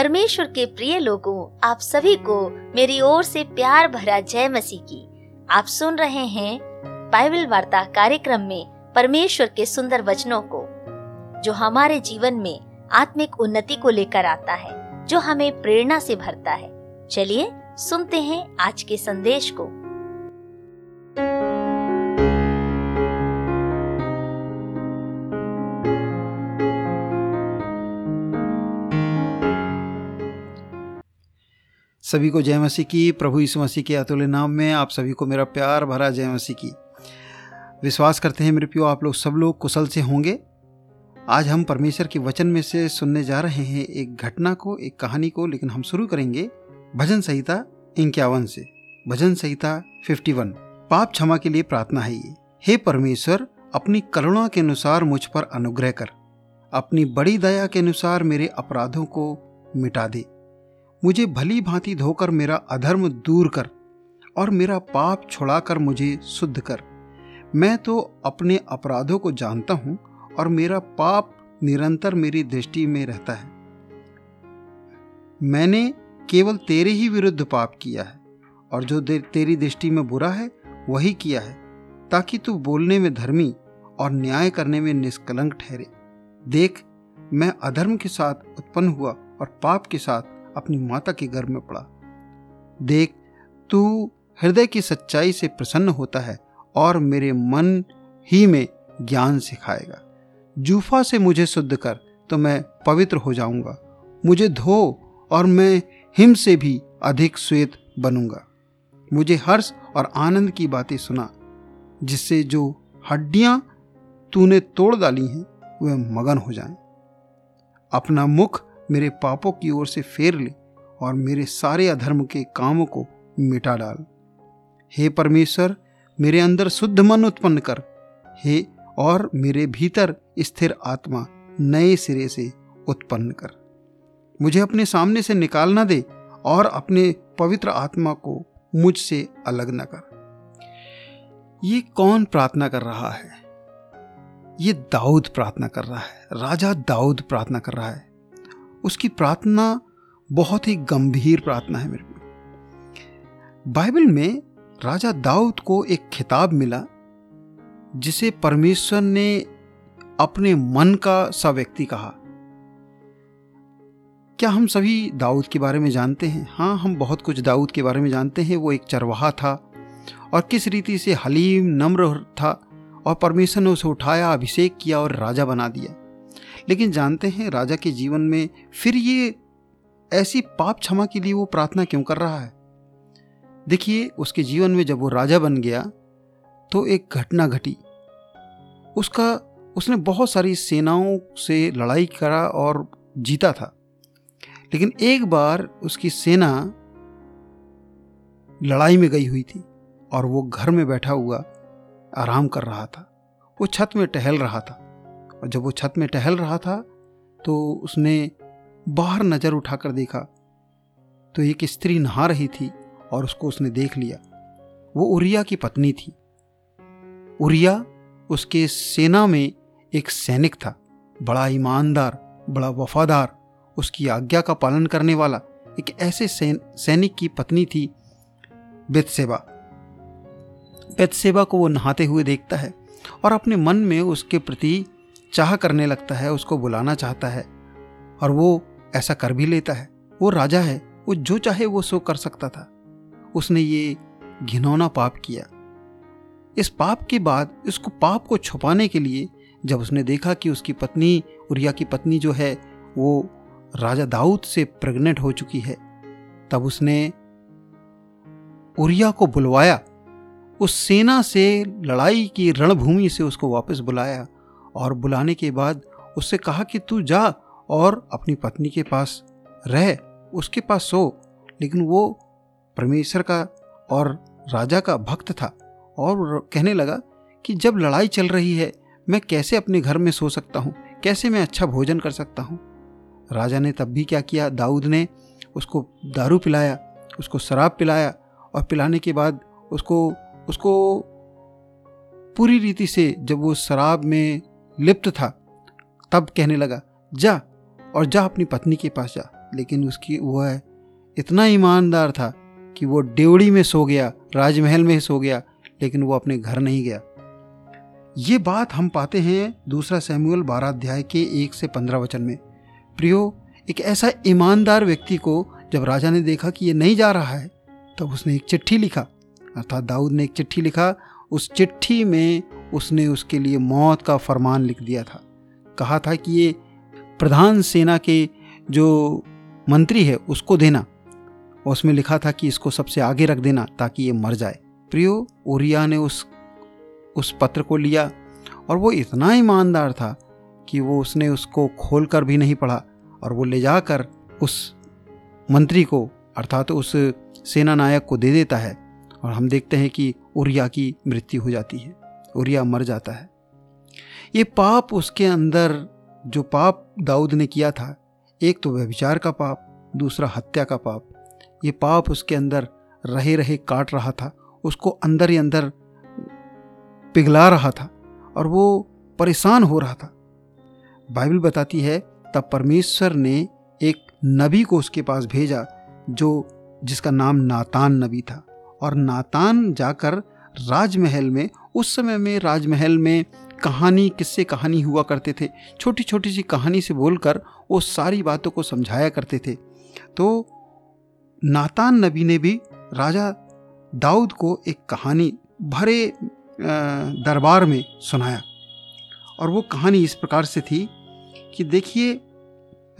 परमेश्वर के प्रिय लोगों, आप सभी को मेरी ओर से प्यार भरा जय मसीह की। आप सुन रहे हैं बाइबल वार्ता कार्यक्रम में परमेश्वर के सुंदर वचनों को, जो हमारे जीवन में आत्मिक उन्नति को लेकर आता है, जो हमें प्रेरणा से भरता है। चलिए सुनते हैं आज के संदेश को। सभी को जय मसीह की, प्रभु यीशु मसीह के अतुल्य नाम में आप सभी को मेरा प्यार भरा जय मसीह की। विश्वास करते हैं मेरे प्यो, आप लोग सब लोग कुशल से होंगे। आज हम परमेश्वर के वचन में से सुनने जा रहे हैं एक घटना को, एक कहानी को, लेकिन हम शुरू करेंगे भजन संहिता इक्यावन से। भजन संहिता 51 पाप क्षमा के लिए प्रार्थना है ये। हे परमेश्वर, अपनी करुणा के अनुसार मुझ पर अनुग्रह कर। अपनी बड़ी दया के अनुसार मेरे अपराधों को मिटा दे। मुझे भली भांति धोकर मेरा अधर्म दूर कर और मेरा पाप छुड़ाकर मुझे शुद्ध कर। मैं तो अपने अपराधों को जानता हूँ और मेरा पाप निरंतर मेरी दृष्टि में रहता है। मैंने केवल तेरे ही विरुद्ध पाप किया है और जो तेरी दृष्टि में बुरा है, वही किया है, ताकि तू बोलने में धर्मी और न्याय करने में निष्कलंक ठहरे। देख, मैं अधर्म के साथ उत्पन्न हुआ और पाप के साथ अपनी माता के गर्भ में पड़ा। देख, तू हृदय की सच्चाई से प्रसन्न होता है और मेरे मन ही में ज्ञान सिखाएगा। जूफा से मुझे शुद्ध कर तो मैं पवित्र हो जाऊँगा। मुझे धो और मैं हिम से भी अधिक श्वेत बनूँगा। मुझे हर्ष और आनंद की बातें सुना, जिससे जो हड्डियाँ तूने तोड़ डाली हैं, वे मगन हो जाएँ। अपना मुख मेरे पापों की ओर से फेर ले और मेरे सारे अधर्म के कामों को मिटा डाल। हे परमेश्वर, मेरे अंदर शुद्ध मन उत्पन्न कर। हे, और मेरे भीतर स्थिर आत्मा नए सिरे से उत्पन्न कर। मुझे अपने सामने से निकालना दे और अपने पवित्र आत्मा को मुझसे अलग न कर। ये कौन प्रार्थना कर रहा है? ये दाऊद प्रार्थना कर रहा है। राजा दाऊद प्रार्थना कर रहा है। उसकी प्रार्थना बहुत ही गंभीर प्रार्थना है मेरे को बाइबल में राजा दाऊद को एक खिताब मिला, जिसे परमेश्वर ने अपने मन का सा व्यक्ति कहा। क्या हम सभी दाऊद के बारे में जानते हैं? हाँ हम बहुत कुछ दाऊद के बारे में जानते हैं। वो एक चरवाहा था और किस रीति से हलीम नम्र था और परमेश्वर ने उसे उठाया, अभिषेक किया और राजा बना दिया। लेकिन जानते हैं राजा के जीवन में फिर ये ऐसी पाप क्षमा के लिए वो प्रार्थना क्यों कर रहा है? देखिए, उसके जीवन में जब वो राजा बन गया तो एक घटना घटी। उसका, उसने बहुत सारी सेनाओं से लड़ाई करा और जीता था। लेकिन एक बार उसकी सेना लड़ाई में गई हुई थी और वो घर में बैठा हुआ, आराम कर रहा था। वो छत में टहल रहा था। और जब वो छत में टहल रहा था तो उसने बाहर नज़र उठाकर देखा। तो एक स्त्री नहा रही थी और उसको उसने देख लिया। वो उरिया की पत्नी थी। उरिया उसके सेना में एक सैनिक था। बड़ा ईमानदार, बड़ा वफादार, उसकी आज्ञा का पालन करने वाला एक ऐसे सैनिक की पत्नी थी बेतसेबा। बेतसेबा को वो नहाते हुए देखता है और अपने मन में उसके प्रति चाह करने लगता है, उसको बुलाना चाहता है और वो ऐसा कर भी लेता है। वो राजा है, वो जो चाहे वो सो कर सकता था। उसने ये घिनौना पाप किया। इस पाप के बाद, इसको पाप को छुपाने के लिए जब उसने देखा कि उसकी पत्नी, उरिया की पत्नी जो है, वो राजा दाऊद से प्रेग्नेंट हो चुकी है, तब उसने उरिया को बुलवाया। उस सेना से, लड़ाई की रणभूमि से उसको वापस बुलाया। और बुलाने के बाद उससे कहा कि तू जा और अपनी पत्नी के पास रह, उसके पास सो। लेकिन वो परमेश्वर का और राजा का भक्त था और कहने लगा कि जब लड़ाई चल रही है, मैं कैसे अपने घर में सो सकता हूँ? कैसे मैं अच्छा भोजन कर सकता हूँ? राजा ने तब भी क्या किया? दाऊद ने उसको दारू पिलाया, उसको शराब पिलाया और पिलाने के बाद उसको उसको पूरी रीति से जब वो शराब में लिप्त था। तब कहने लगा, जा और जा अपनी पत्नी के पास जा। लेकिन उसकी, वह इतना ईमानदार था कि वो डेवड़ी में सो गया, राजमहल में सो गया, लेकिन वो अपने घर नहीं गया। ये बात हम पाते हैं दूसरा सैमुअल बारह अध्याय के एक से पंद्रह वचन में। प्रियो, एक ऐसा ईमानदार व्यक्ति को जब राजा ने देखा कि ये नहीं जा रहा है, तब उसने एक चिट्ठी लिखा। अर्थात दाऊद ने एक चिट्ठी लिखा। उस चिट्ठी में उसने उसके लिए मौत का फरमान लिख दिया था। कहा था कि ये प्रधान सेना के जो मंत्री है, उसको देना। और उसमें लिखा था कि इसको सबसे आगे रख देना ताकि ये मर जाए। प्रियो, ओरिया ने उस उस पत्र को लिया और वो इतना ईमानदार था कि वो उसने उसको खोल कर भी नहीं पढ़ा और वो ले जाकर उस मंत्री को, अर्थात उस सेना नायक को दे देता है। और हम देखते हैं कि उरिया की मृत्यु हो जाती है। उरिया मर जाता है। ये पाप उसके अंदर, जो पाप दाऊद ने किया था, एक तो व्यभिचार का पाप, दूसरा हत्या का पाप। ये पाप उसके अंदर रहे रहे काट रहा था, उसको अंदर ही अंदर पिघला रहा था, और वो परेशान हो रहा था। बाइबल बताती है, तब परमेश्वर ने एक नबी को उसके पास भेजा, जो, जिसका नाम नातान नबी था। और नातान जाकर राजमहल में उस समय में राजमहल में कहानी, किस्से कहानी हुआ करते थे। छोटी छोटी सी कहानी से बोलकर वो सारी बातों को समझाया करते थे। तो नातान नबी ने भी राजा दाऊद को एक कहानी भरे दरबार में सुनाया। और वो कहानी इस प्रकार से थी कि देखिए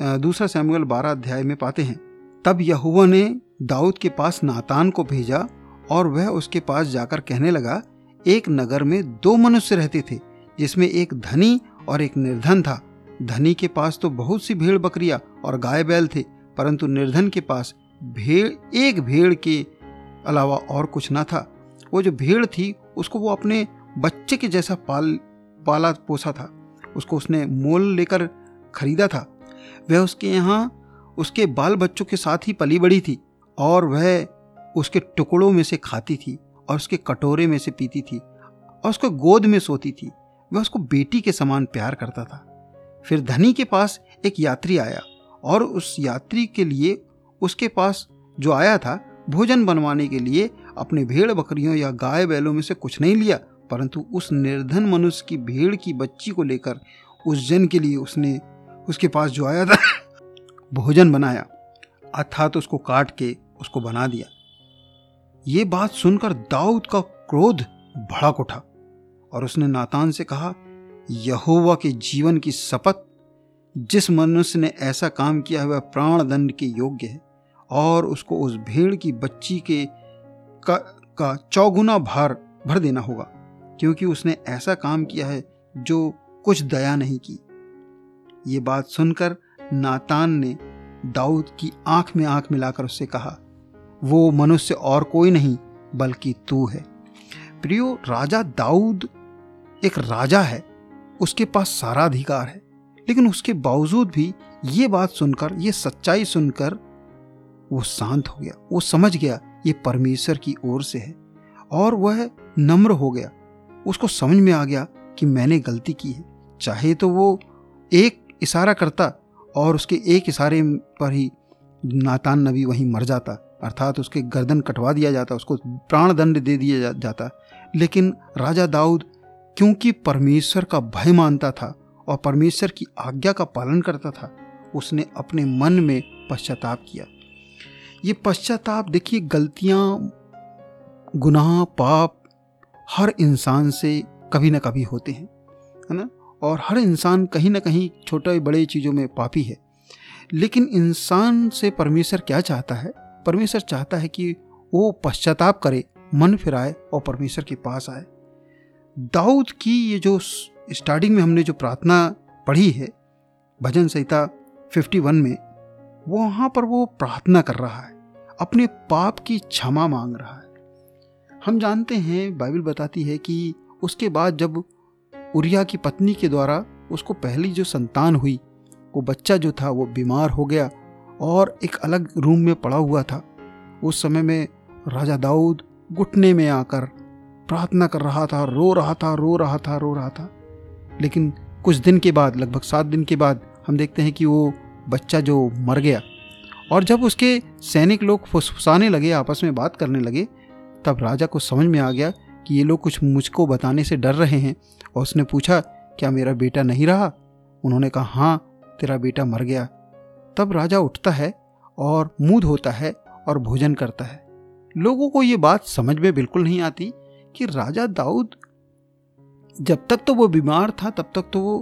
दूसरा सैमुअल बारह अध्याय में पाते हैं। तब यहुआ ने दाऊद के पास नातान को भेजा और वह उसके पास जाकर कहने लगा एक नगर में दो मनुष्य रहते थे, जिसमें एक धनी और एक निर्धन था। धनी के पास तो बहुत सी भेड़ बकरियाँ और गाय बैल थे, परंतु निर्धन के पास भेड़, एक भेड़ के अलावा और कुछ ना था। वो जो भेड़ थी, उसको वो अपने बच्चे के जैसा पाल, पाला पोसा था। उसको उसने मोल लेकर खरीदा था। वह उसके यहाँ, उसके बाल बच्चों के साथ ही पली बड़ी थी और वह उसके टुकड़ों में से खाती थी। और उसके कटोरे में से पीती थी और उसको गोद में सोती थी। वह उसको बेटी के समान प्यार करता था। फिर धनी के पास एक यात्री आया और उस यात्री के लिए उसके पास जो आया था, भोजन बनवाने के लिए अपने भेड़ बकरियों या गाय बैलों में से कुछ नहीं लिया, परंतु उस निर्धन मनुष्य की भेड़ की बच्ची को लेकर उस जन के लिए उसने उसके पास जो आया था, भोजन बनाया। अर्थात उसको काट के उसको बना दिया। ये बात सुनकर दाऊद का क्रोध भड़क उठा और उसने नातान से कहा यहोवा के जीवन की शपथ जिस मनुष्य ने ऐसा काम किया है वह प्राण दंड के योग्य है और उसको उस भेड़ की बच्ची के का, का चौगुना भार भर देना होगा क्योंकि उसने ऐसा काम किया है जो कुछ दया नहीं की। ये बात सुनकर नातान ने दाऊद की आँख में आँख मिलाकर उससे कहा वो मनुष्य और कोई नहीं, बल्कि तू है। प्रियो, राजा दाऊद एक राजा है। उसके पास सारा अधिकार है। लेकिन उसके बावजूद भी ये बात सुनकर, ये सच्चाई सुनकर वो शांत हो गया। वो समझ गया, ये परमेश्वर की ओर से है। और वह नम्र हो गया। उसको समझ में आ गया कि मैंने गलती की है। चाहे तो वो एक इशारा करता और उसके एक इशारे पर ही नातान नबी वहीं मर जाता। अर्थात उसके गर्दन कटवा दिया जाता, उसको प्राण दंड दे दिया जाता। लेकिन राजा दाऊद क्योंकि परमेश्वर का भय मानता था और परमेश्वर की आज्ञा का पालन करता था, उसने अपने मन में पश्चाताप किया। ये पश्चाताप देखिए, गलतियाँ, गुनाह, पाप हर इंसान से कभी ना कभी होते हैं, है ना? और हर इंसान कहीं ना कहीं छोटे बड़े चीज़ों में पापी है। लेकिन इंसान से परमेश्वर क्या चाहता है? परमेश्वर चाहता है कि वो पश्चाताप करे, मन फिराए और परमेश्वर के पास आए। दाऊद की ये जो स्टार्टिंग में हमने जो प्रार्थना पढ़ी है, भजन संहिता 51 में, वहाँ पर वो प्रार्थना कर रहा है, अपने पाप की क्षमा मांग रहा है। हम जानते हैं, बाइबल बताती है कि उसके बाद जब उरिया की पत्नी के द्वारा उसको पहली जो संतान हुई, वो बच्चा जो था, वो बीमार हो गया और एक अलग रूम में पड़ा हुआ था। उस समय में राजा दाऊद घुटने में आकर प्रार्थना कर रहा था, रो रहा था, रो रहा था, रो रहा था। लेकिन कुछ दिन के बाद, लगभग सात दिन के बाद, हम देखते हैं कि वो बच्चा जो मर गया और जब उसके सैनिक लोग फुसफुसाने लगे, आपस में बात करने लगे, तब राजा को समझ में आ गया कि ये लोग कुछ मुझको बताने से डर रहे हैं और उसने पूछा, क्या मेरा बेटा नहीं रहा? उन्होंने कहा हाँ तेरा बेटा मर गया। तब राजा उठता है और मुँह धोता है और भोजन करता है। लोगों को ये बात समझ में बिल्कुल नहीं आती कि राजा दाऊद जब तक तो वो बीमार था, तब तक तो वो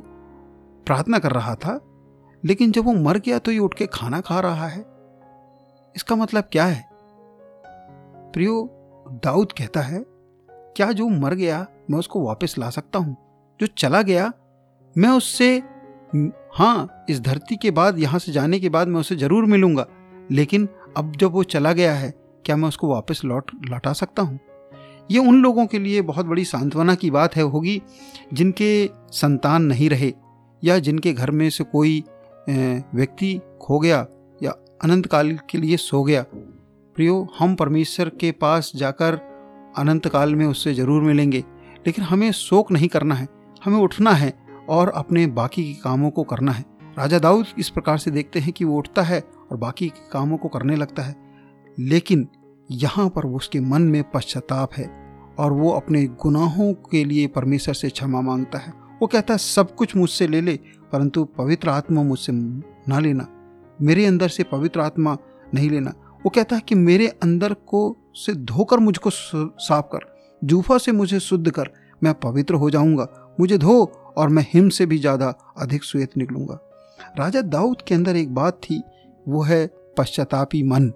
प्रार्थना कर रहा था, लेकिन जब वो मर गया तो ये उठ के खाना खा रहा है। इसका मतलब क्या है? प्रियो, दाऊद कहता है, क्या जो मर गया, मैं उसको वापस ला सकता हूँ? जो चला गया, मैं उससे हाँ इस धरती के बाद, यहाँ से जाने के बाद मैं उसे ज़रूर मिलूँगा। लेकिन अब जब वो चला गया है, क्या मैं उसको वापस लौट, लौटा सकता हूँ? ये उन लोगों के लिए बहुत बड़ी सांत्वना की बात है होगी, जिनके संतान नहीं रहे, या जिनके घर में से कोई व्यक्ति खो गया, या अनंत काल के लिए सो गया। प्रियो, हम परमेश्वर के पास जाकर अनंत काल में उससे ज़रूर मिलेंगे, लेकिन हमें शोक नहीं करना है, हमें उठना है। और अपने बाकी के कामों को करना है। राजा दाऊद इस प्रकार से देखते हैं कि वो उठता है और बाकी के कामों को करने लगता है। लेकिन यहाँ पर उसके मन में पश्चाताप है और वो अपने गुनाहों के लिए परमेश्वर से क्षमा माँगता है। वो कहता है, सब कुछ मुझसे ले ले, परंतु पवित्र आत्मा मुझसे ना लेना। मेरे अंदर से पवित्र आत्मा नहीं लेना। वो कहता है कि मेरे अंदर को से धोकर मुझको साफ़ कर। जूफा से मुझे शुद्ध कर। मैं पवित्र हो जाऊँगा। मुझे धो और मैं हिम से भी ज़्यादा अधिक श्वेत निकलूँगा। राजा दाऊद के अंदर एक बात थी, वो है पश्चातापी मन।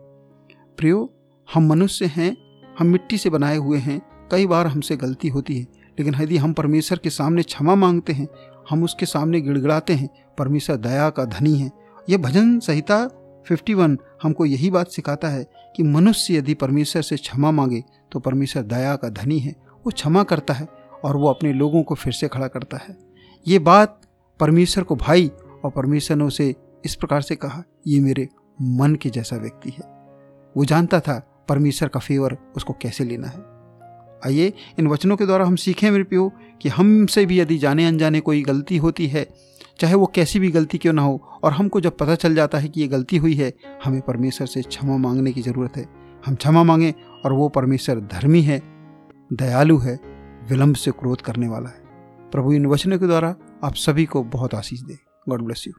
प्रियो, हम मनुष्य हैं, हम मिट्टी से बनाए हुए हैं, कई बार हमसे गलती होती है, लेकिन यदि हम परमेश्वर के सामने क्षमा मांगते हैं, हम उसके सामने गिड़गिड़ाते हैं, परमेश्वर दया का धनी है। यह भजन संहिता 51 हमको यही बात सिखाता है कि मनुष्य यदि परमेश्वर से क्षमा मांगे तो परमेश्वर दया का धनी है, वो क्षमा करता है और वो अपने लोगों को फिर से खड़ा करता है। ये बात परमेश्वर को भाई और परमेश्वर ने उसे इस प्रकार से कहा, ये मेरे मन के जैसा व्यक्ति है। वो जानता था परमेश्वर का फेवर उसको कैसे लेना है। आइए, इन वचनों के द्वारा हम सीखें मेरे प्यो कि हमसे भी यदि जाने अनजाने कोई गलती होती है, चाहे वो कैसी भी गलती क्यों ना हो, और हमको जब पता चल जाता है कि ये गलती हुई है, हमें परमेश्वर से क्षमा मांगने की ज़रूरत है। हम क्षमा मांगें और वो परमेश्वर धर्मी है, दयालु है, विलंब से क्रोध करने वाला है। प्रभु इन वचनों के द्वारा आप सभी को बहुत आशीष दे। God bless you